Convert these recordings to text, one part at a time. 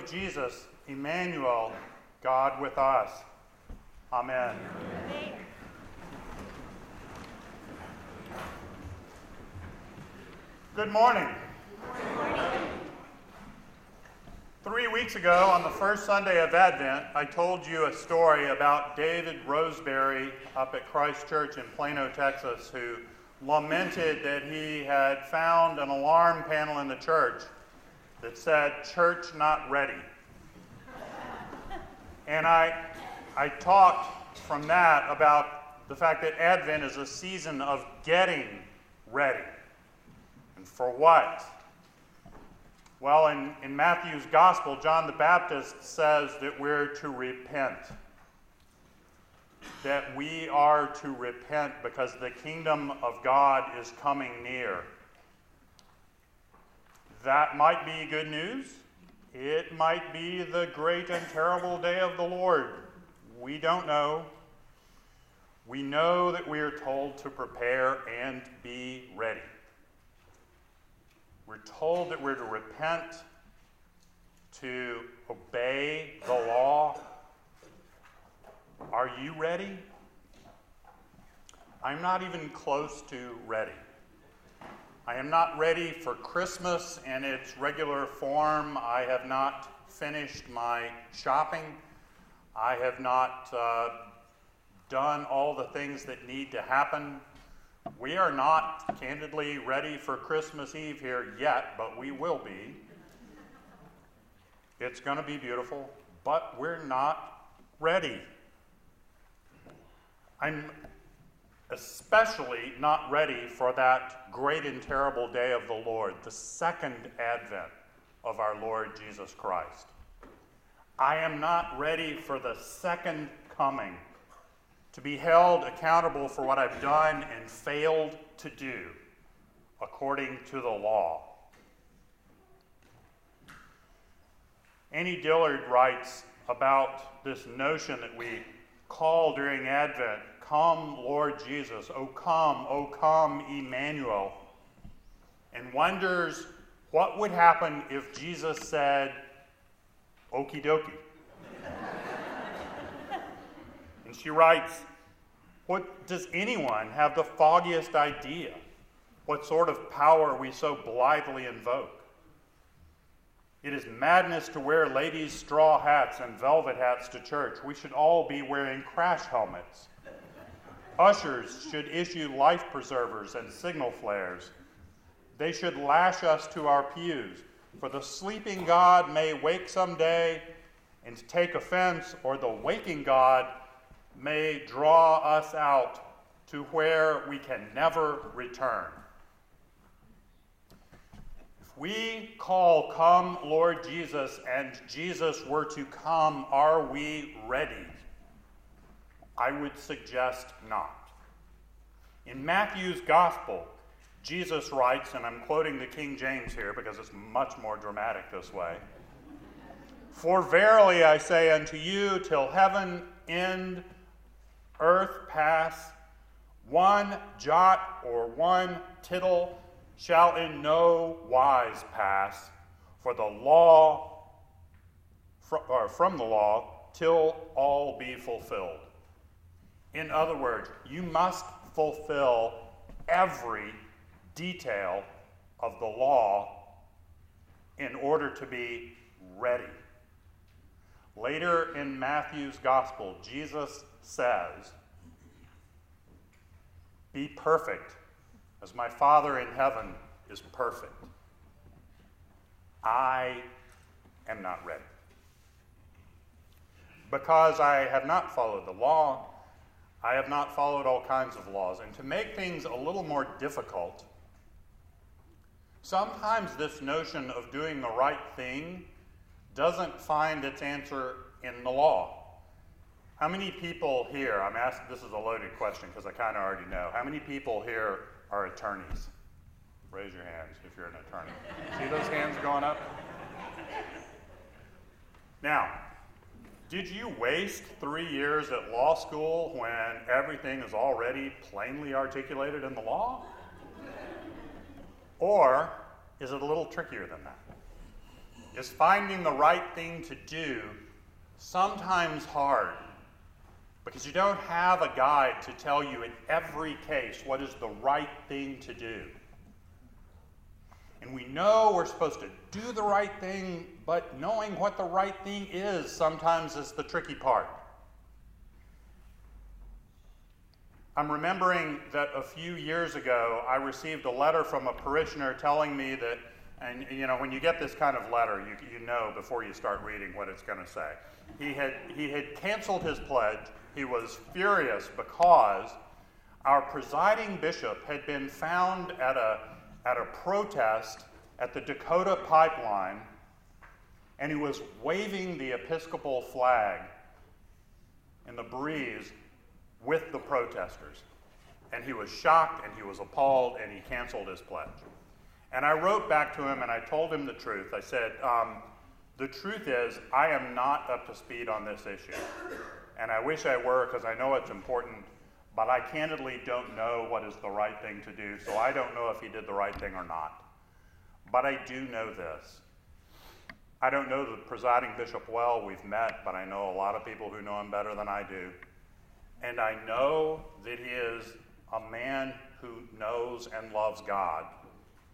of Jesus, Emmanuel, God with us. Amen. Amen. Good morning. Good morning. Three weeks ago, on the first Sunday of Advent, I told you a story about David Roseberry up at Christ Church in Plano, Texas, who lamented that he had found an alarm panel in the church that said, Church not ready. and I, I talked from that about the fact that Advent is a season of getting ready. And for what? Well, in, in Matthew's Gospel, John the Baptist says that we're to repent. That we are to repent because the kingdom of God is coming near. That might be good news. It might be the great and terrible day of the Lord. We don't know. We know that we are told to prepare and be ready. We're told that we're to repent, to obey the law. Are you ready? I'm not even close to ready. I am not ready for Christmas in its regular form. I have not finished my shopping. I have not uh, done all the things that need to happen. We are not, candidly, ready for Christmas Eve here yet, but we will be. It's going to be beautiful, but we're not ready. I'm especially not ready for that great and terrible day of the Lord, the second advent of our Lord Jesus Christ. I am not ready for the second coming to be held accountable for what I've done and failed to do according to the law. Annie Dillard writes about this notion that we call during Advent Come, Lord Jesus. O come, O come, Emmanuel. And wonders what would happen if Jesus said, Okie dokie. and she writes, What does anyone have the foggiest idea what sort of power we so blithely invoke? It is madness to wear ladies' straw hats and velvet hats to church. We should all be wearing crash helmets. Ushers should issue life preservers and signal flares. They should lash us to our pews, for the sleeping God may wake someday and take offense, or the waking God may draw us out to where we can never return. We call, Come, Lord Jesus, and Jesus were to come, are we ready? I would suggest not. In Matthew's Gospel, Jesus writes, and I'm quoting the King James here because it's much more dramatic this way For verily I say unto you, till heaven end, earth pass, one jot or one tittle shall in no wise pass, for the law, or from the law, till all be fulfilled. In other words, you must fulfill every detail of the law in order to be ready. Later in Matthew's gospel, Jesus says, Be perfect as my Father in heaven is perfect. I am not ready. Because I have not followed the law, I have not followed all kinds of laws. And to make things a little more difficult, sometimes this notion of doing the right thing doesn't find its answer in the law. How many people here, I'm asked, this is a loaded question because I kind of already know. How many people here are attorneys? Raise your hands if you're an attorney. See those hands going up? Now, did you waste three years at law school when everything is already plainly articulated in the law? Or is it a little trickier than that? is finding the right thing to do sometimes hard because you don't have a guide to tell you in every case what is the right thing to do. And we know we're supposed to do the right thing, but knowing what the right thing is sometimes is the tricky part. I'm remembering that a few years ago I received a letter from a parishioner telling me that, and you know, when you get this kind of letter, you, you know before you start reading what it's going to say. He had, he had canceled his pledge. He was furious because our presiding bishop had been found at a at a protest at the Dakota pipeline, and he was waving the Episcopal flag in the breeze with the protesters. And he was shocked and he was appalled and he canceled his pledge. And I wrote back to him and I told him the truth. I said, um, The truth is, I am not up to speed on this issue. And I wish I were because I know it's important but I candidly don't know what is the right thing to do, so I don't know if he did the right thing or not. But I do know this. I don't know the presiding bishop well. We've met, but I know a lot of people who know him better than I do. And I know that he is a man who knows and loves God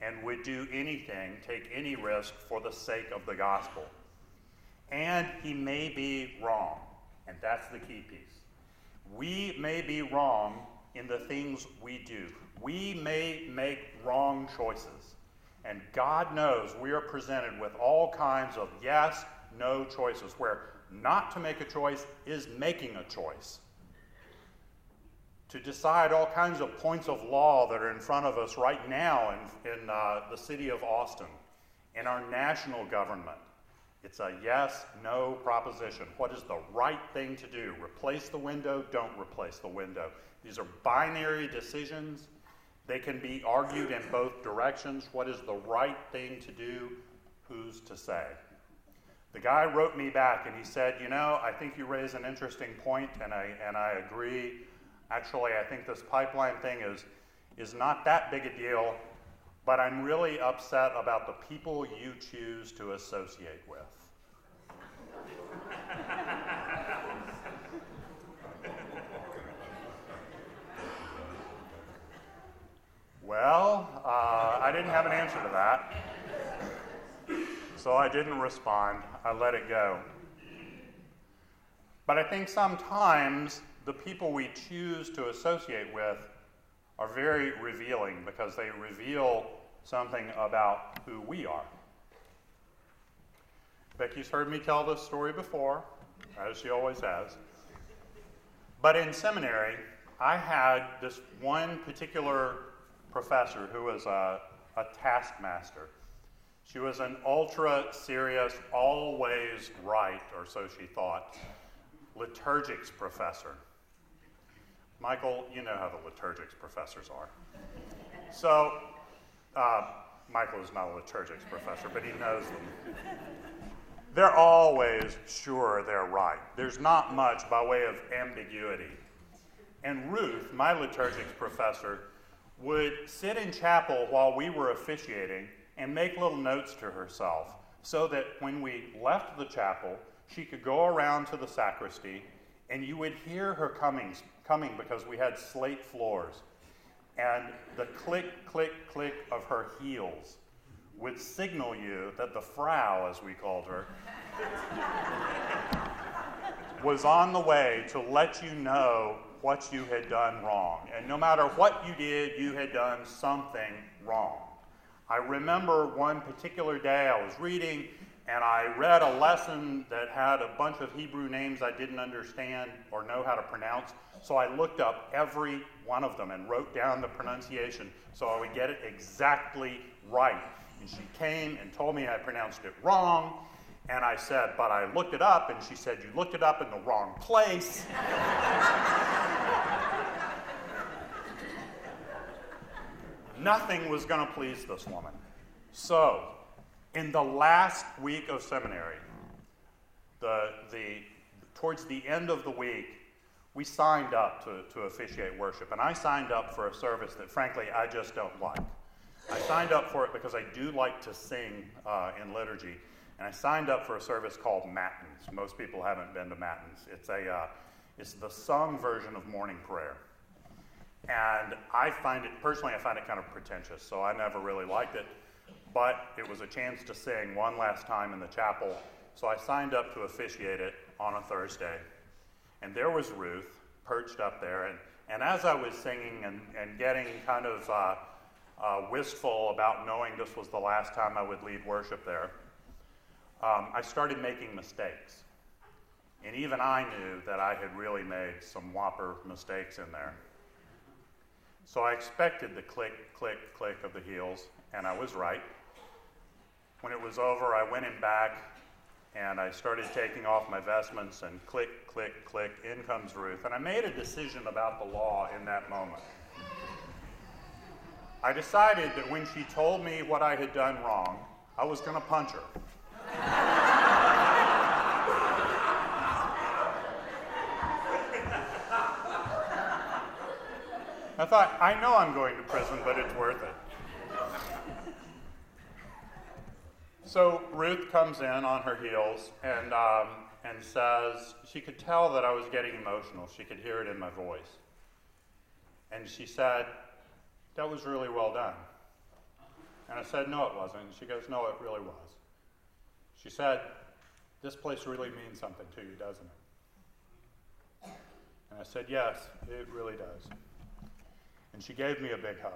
and would do anything, take any risk for the sake of the gospel. And he may be wrong, and that's the key piece. We may be wrong in the things we do. We may make wrong choices. And God knows we are presented with all kinds of yes, no choices, where not to make a choice is making a choice. To decide all kinds of points of law that are in front of us right now in, in uh, the city of Austin, in our national government, it's a yes no proposition. What is the right thing to do? Replace the window, don't replace the window. These are binary decisions. They can be argued in both directions. What is the right thing to do? Who's to say? The guy wrote me back and he said, You know, I think you raise an interesting point, and I, and I agree. Actually, I think this pipeline thing is, is not that big a deal, but I'm really upset about the people you choose to associate with. well, uh, I didn't have an answer to that. So I didn't respond. I let it go. But I think sometimes the people we choose to associate with are very revealing because they reveal something about who we are. Becky's heard me tell this story before, as she always has. But in seminary, I had this one particular professor who was a, a taskmaster. She was an ultra serious, always right, or so she thought, liturgics professor. Michael, you know how the liturgics professors are. So, uh, Michael is not a liturgics professor, but he knows them they're always sure they're right. There's not much by way of ambiguity. And Ruth, my liturgics professor, would sit in chapel while we were officiating and make little notes to herself so that when we left the chapel, she could go around to the sacristy and you would hear her coming, coming because we had slate floors. And the click, click, click of her heels would signal you that the Frau, as we called her, was on the way to let you know what you had done wrong. And no matter what you did, you had done something wrong. I remember one particular day I was reading and I read a lesson that had a bunch of Hebrew names I didn't understand or know how to pronounce. So I looked up every one of them and wrote down the pronunciation so I would get it exactly right. And she came and told me I pronounced it wrong. And I said, But I looked it up. And she said, You looked it up in the wrong place. Nothing was going to please this woman. So, in the last week of seminary, the, the, towards the end of the week, we signed up to, to officiate worship. And I signed up for a service that, frankly, I just don't like. I signed up for it because I do like to sing uh, in liturgy, And I signed up for a service called Matins. Most people haven't been to Matins. It's, a, uh, it's the sung version of morning prayer. And I find it, personally, I find it kind of pretentious, so I never really liked it. But it was a chance to sing one last time in the chapel, so I signed up to officiate it on a Thursday. And there was Ruth perched up there, and, and as I was singing and, and getting kind of uh, uh, wistful about knowing this was the last time I would lead worship there, um, I started making mistakes. And even I knew that I had really made some whopper mistakes in there. So I expected the click, click, click of the heels, and I was right. When it was over, I went in back and I started taking off my vestments and click, click, click, in comes Ruth. And I made a decision about the law in that moment. I decided that when she told me what I had done wrong, I was going to punch her. I thought, I know I'm going to prison, but it's worth it. So Ruth comes in on her heels and, um, and says, she could tell that I was getting emotional. She could hear it in my voice. And she said, That was really well done. And I said, No, it wasn't. And she goes, No, it really was. She said, This place really means something to you, doesn't it? And I said, Yes, it really does. And she gave me a big hug.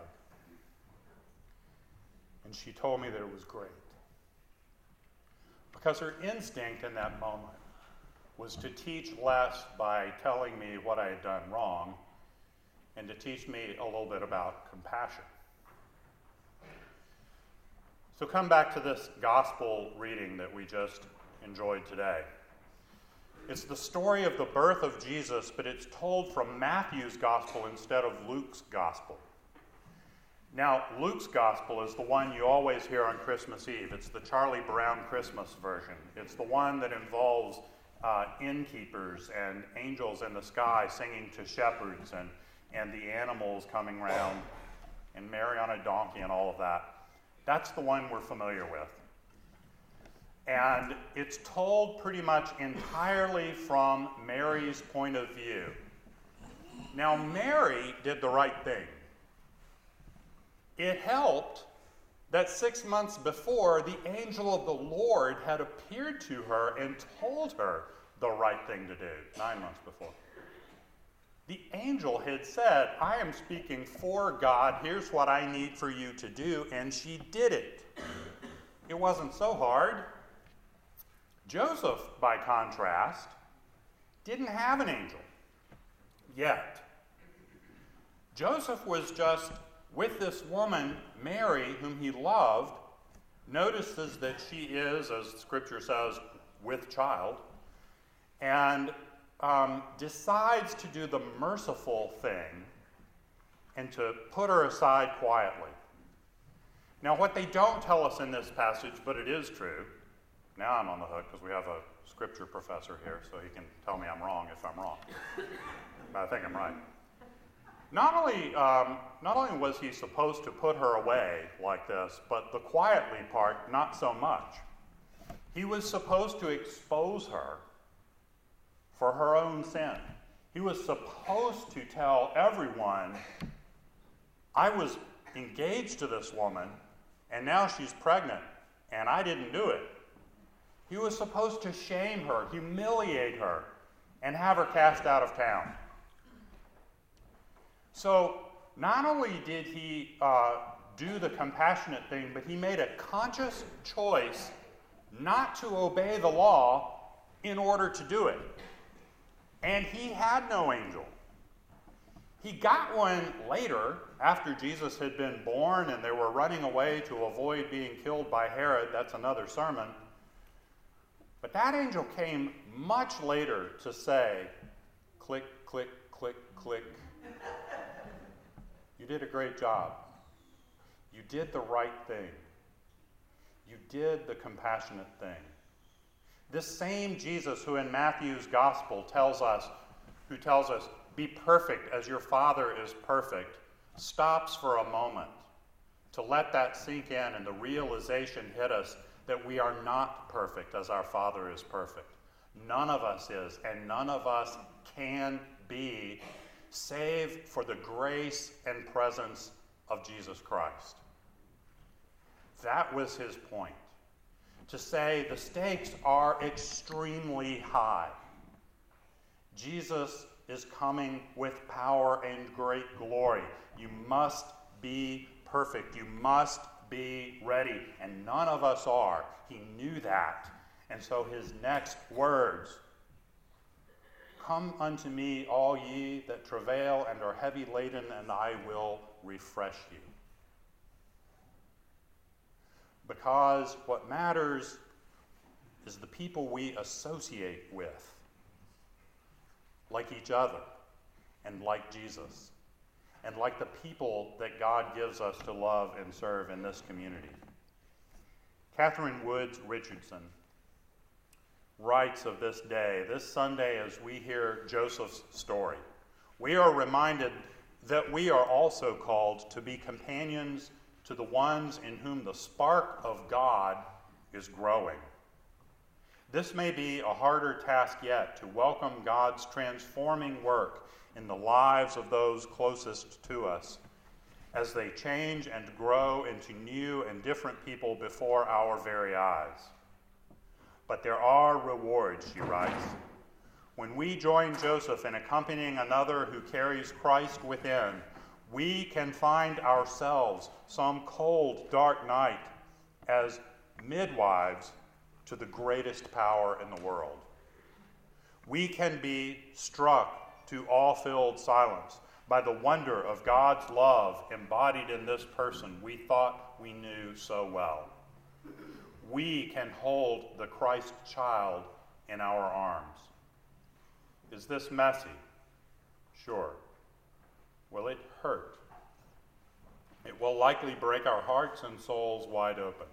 And she told me that it was great. Because her instinct in that moment was to teach less by telling me what I had done wrong and to teach me a little bit about compassion. So, come back to this gospel reading that we just enjoyed today. It's the story of the birth of Jesus, but it's told from Matthew's gospel instead of Luke's gospel. Now, Luke's gospel is the one you always hear on Christmas Eve. It's the Charlie Brown Christmas version. It's the one that involves uh, innkeepers and angels in the sky singing to shepherds and, and the animals coming round and Mary on a donkey and all of that. That's the one we're familiar with. And it's told pretty much entirely from Mary's point of view. Now, Mary did the right thing. It helped that six months before, the angel of the Lord had appeared to her and told her the right thing to do, nine months before. The angel had said, I am speaking for God. Here's what I need for you to do. And she did it. It wasn't so hard. Joseph, by contrast, didn't have an angel yet. Joseph was just with this woman, Mary, whom he loved, notices that she is, as scripture says, with child, and um, decides to do the merciful thing and to put her aside quietly. Now, what they don't tell us in this passage, but it is true, now I'm on the hook because we have a scripture professor here, so he can tell me I'm wrong if I'm wrong. but I think I'm right. Not only, um, not only was he supposed to put her away like this, but the quietly part, not so much. He was supposed to expose her for her own sin. He was supposed to tell everyone, I was engaged to this woman, and now she's pregnant, and I didn't do it. He was supposed to shame her, humiliate her, and have her cast out of town. So, not only did he uh, do the compassionate thing, but he made a conscious choice not to obey the law in order to do it. And he had no angel. He got one later, after Jesus had been born and they were running away to avoid being killed by Herod. That's another sermon. But that angel came much later to say, click, click, click, click. You did a great job. You did the right thing. You did the compassionate thing. This same Jesus who in Matthew's gospel tells us, who tells us, be perfect as your Father is perfect, stops for a moment to let that sink in and the realization hit us that we are not perfect as our Father is perfect. None of us is, and none of us can be, save for the grace and presence of Jesus Christ. That was his point. To say the stakes are extremely high. Jesus is coming with power and great glory. You must be perfect. You must be ready. And none of us are. He knew that. And so his next words Come unto me, all ye that travail and are heavy laden, and I will refresh you. Because what matters is the people we associate with, like each other, and like Jesus, and like the people that God gives us to love and serve in this community. Catherine Woods Richardson writes of this day, this Sunday, as we hear Joseph's story, we are reminded that we are also called to be companions to the ones in whom the spark of God is growing. This may be a harder task yet to welcome God's transforming work in the lives of those closest to us as they change and grow into new and different people before our very eyes. But there are rewards, she writes. When we join Joseph in accompanying another who carries Christ within, we can find ourselves some cold, dark night as midwives to the greatest power in the world. We can be struck to awe filled silence by the wonder of God's love embodied in this person we thought we knew so well we can hold the Christ child in our arms. Is this messy? Sure. Will it hurt? It will likely break our hearts and souls wide open.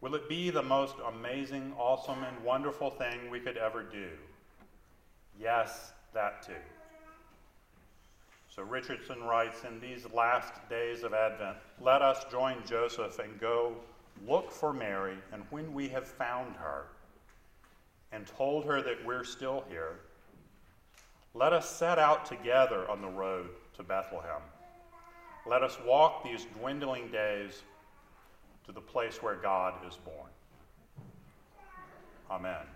Will it be the most amazing, awesome, and wonderful thing we could ever do? Yes, that too. So Richardson writes In these last days of Advent, let us join Joseph and go Look for Mary, and when we have found her and told her that we're still here, let us set out together on the road to Bethlehem. Let us walk these dwindling days to the place where God is born. Amen.